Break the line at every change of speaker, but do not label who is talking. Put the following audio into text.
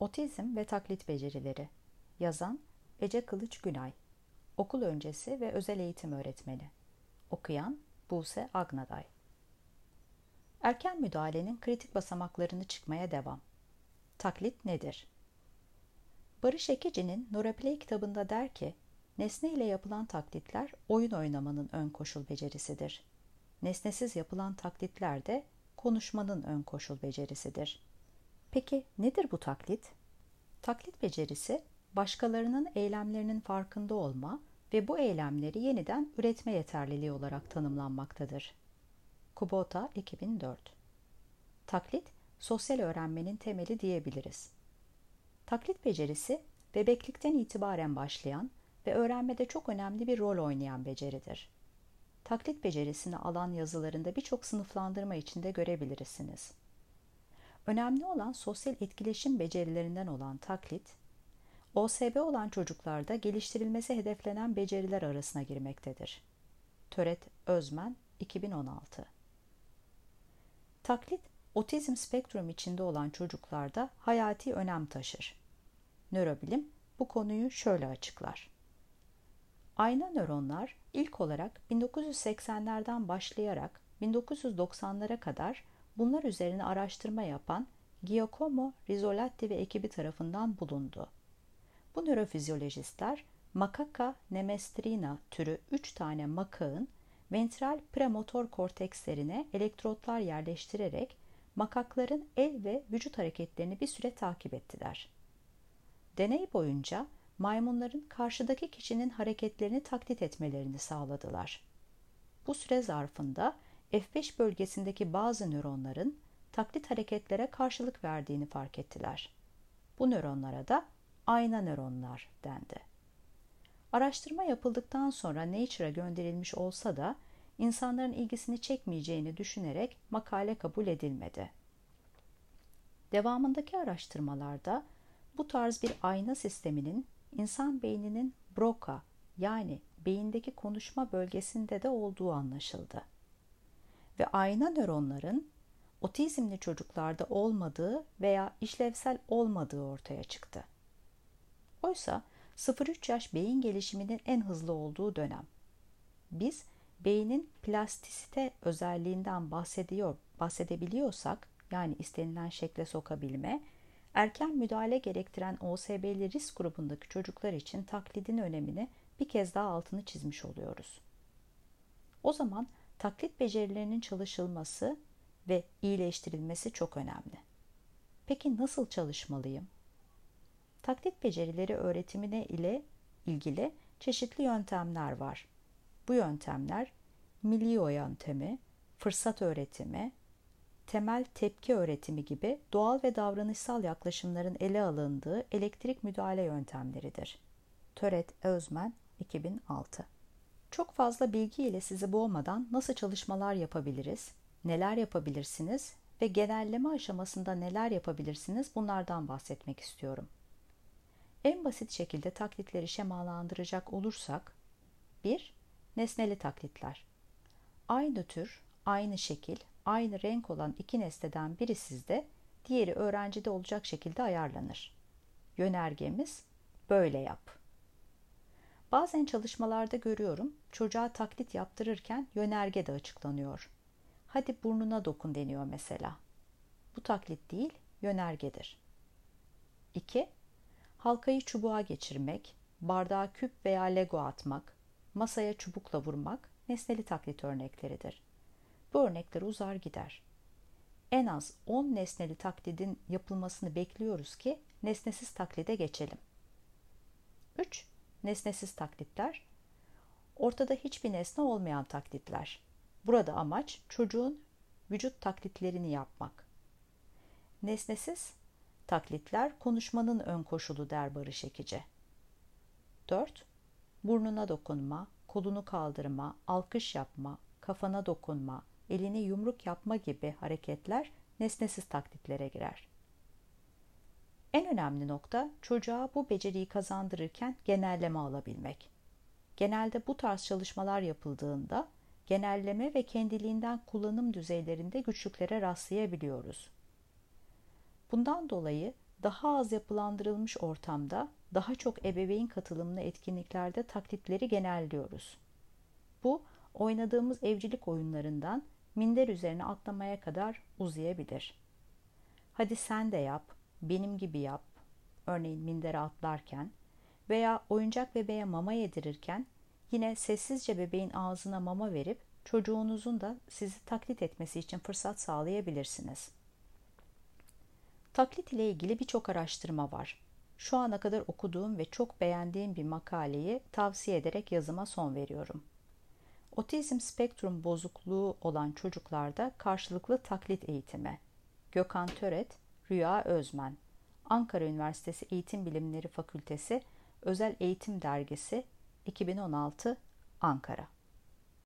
Otizm ve taklit becerileri. Yazan Ece Kılıç Günay. Okul öncesi ve özel eğitim öğretmeni. Okuyan Buse Agnaday. Erken müdahalenin kritik basamaklarını çıkmaya devam. Taklit nedir? Barış Ekici'nin Noraplay kitabında der ki, nesne ile yapılan taklitler oyun oynamanın ön koşul becerisidir. Nesnesiz yapılan taklitler de konuşmanın ön koşul becerisidir. Peki nedir bu taklit? Taklit becerisi başkalarının eylemlerinin farkında olma ve bu eylemleri yeniden üretme yeterliliği olarak tanımlanmaktadır. Kubota 2004 Taklit, sosyal öğrenmenin temeli diyebiliriz. Taklit becerisi, bebeklikten itibaren başlayan ve öğrenmede çok önemli bir rol oynayan beceridir. Taklit becerisini alan yazılarında birçok sınıflandırma içinde görebilirsiniz. Önemli olan sosyal etkileşim becerilerinden olan taklit, OSB olan çocuklarda geliştirilmesi hedeflenen beceriler arasına girmektedir. Töret Özmen 2016 Taklit, otizm spektrum içinde olan çocuklarda hayati önem taşır. Nörobilim bu konuyu şöyle açıklar. Ayna nöronlar ilk olarak 1980'lerden başlayarak 1990'lara kadar bunlar üzerine araştırma yapan Giacomo Rizzolatti ve ekibi tarafından bulundu. Bu nörofizyolojistler Macaca nemestrina türü 3 tane makağın ventral premotor kortekslerine elektrotlar yerleştirerek makakların el ve vücut hareketlerini bir süre takip ettiler. Deney boyunca maymunların karşıdaki kişinin hareketlerini taklit etmelerini sağladılar. Bu süre zarfında F5 bölgesindeki bazı nöronların taklit hareketlere karşılık verdiğini fark ettiler. Bu nöronlara da ayna nöronlar dendi. Araştırma yapıldıktan sonra Nature'a gönderilmiş olsa da insanların ilgisini çekmeyeceğini düşünerek makale kabul edilmedi. Devamındaki araştırmalarda bu tarz bir ayna sisteminin insan beyninin Broca yani beyindeki konuşma bölgesinde de olduğu anlaşıldı. Ve ayna nöronların otizmli çocuklarda olmadığı veya işlevsel olmadığı ortaya çıktı. Oysa 0-3 yaş beyin gelişiminin en hızlı olduğu dönem. Biz beynin plastisite özelliğinden bahsediyor, bahsedebiliyorsak yani istenilen şekle sokabilme, erken müdahale gerektiren OSB'li risk grubundaki çocuklar için taklidin önemini bir kez daha altını çizmiş oluyoruz. O zaman taklit becerilerinin çalışılması ve iyileştirilmesi çok önemli. Peki nasıl çalışmalıyım? Taklit becerileri öğretimine ile ilgili çeşitli yöntemler var. Bu yöntemler milio yöntemi, fırsat öğretimi, temel tepki öğretimi gibi doğal ve davranışsal yaklaşımların ele alındığı elektrik müdahale yöntemleridir. Töret Özmen 2006 Çok fazla bilgi ile sizi boğmadan nasıl çalışmalar yapabiliriz, neler yapabilirsiniz ve genelleme aşamasında neler yapabilirsiniz bunlardan bahsetmek istiyorum. En basit şekilde taklitleri şemalandıracak olursak 1. Nesneli taklitler. Aynı tür, aynı şekil, aynı renk olan iki nesneden biri sizde, diğeri öğrencide olacak şekilde ayarlanır. Yönergemiz böyle yap. Bazen çalışmalarda görüyorum çocuğa taklit yaptırırken yönerge de açıklanıyor. Hadi burnuna dokun deniyor mesela. Bu taklit değil, yönergedir. 2. Halkayı çubuğa geçirmek, bardağa küp veya lego atmak, masaya çubukla vurmak nesneli taklit örnekleridir. Bu örnekler uzar gider. En az 10 nesneli taklidin yapılmasını bekliyoruz ki nesnesiz taklide geçelim. 3. Nesnesiz taklitler. Ortada hiçbir nesne olmayan taklitler. Burada amaç çocuğun vücut taklitlerini yapmak. Nesnesiz taklitler konuşmanın ön koşulu der Barış Ekici. 4. Burnuna dokunma, kolunu kaldırma, alkış yapma, kafana dokunma, elini yumruk yapma gibi hareketler nesnesiz taklitlere girer. En önemli nokta çocuğa bu beceriyi kazandırırken genelleme alabilmek. Genelde bu tarz çalışmalar yapıldığında genelleme ve kendiliğinden kullanım düzeylerinde güçlüklere rastlayabiliyoruz. Bundan dolayı daha az yapılandırılmış ortamda daha çok ebeveyn katılımlı etkinliklerde taklitleri genelliyoruz. Bu oynadığımız evcilik oyunlarından minder üzerine atlamaya kadar uzayabilir. Hadi sen de yap, benim gibi yap. Örneğin mindere atlarken veya oyuncak bebeğe mama yedirirken yine sessizce bebeğin ağzına mama verip çocuğunuzun da sizi taklit etmesi için fırsat sağlayabilirsiniz. Taklit ile ilgili birçok araştırma var. Şu ana kadar okuduğum ve çok beğendiğim bir makaleyi tavsiye ederek yazıma son veriyorum. Otizm spektrum bozukluğu olan çocuklarda karşılıklı taklit eğitimi. Gökhan Töret, Rüya Özmen. Ankara Üniversitesi Eğitim Bilimleri Fakültesi Özel Eğitim Dergisi 2016 Ankara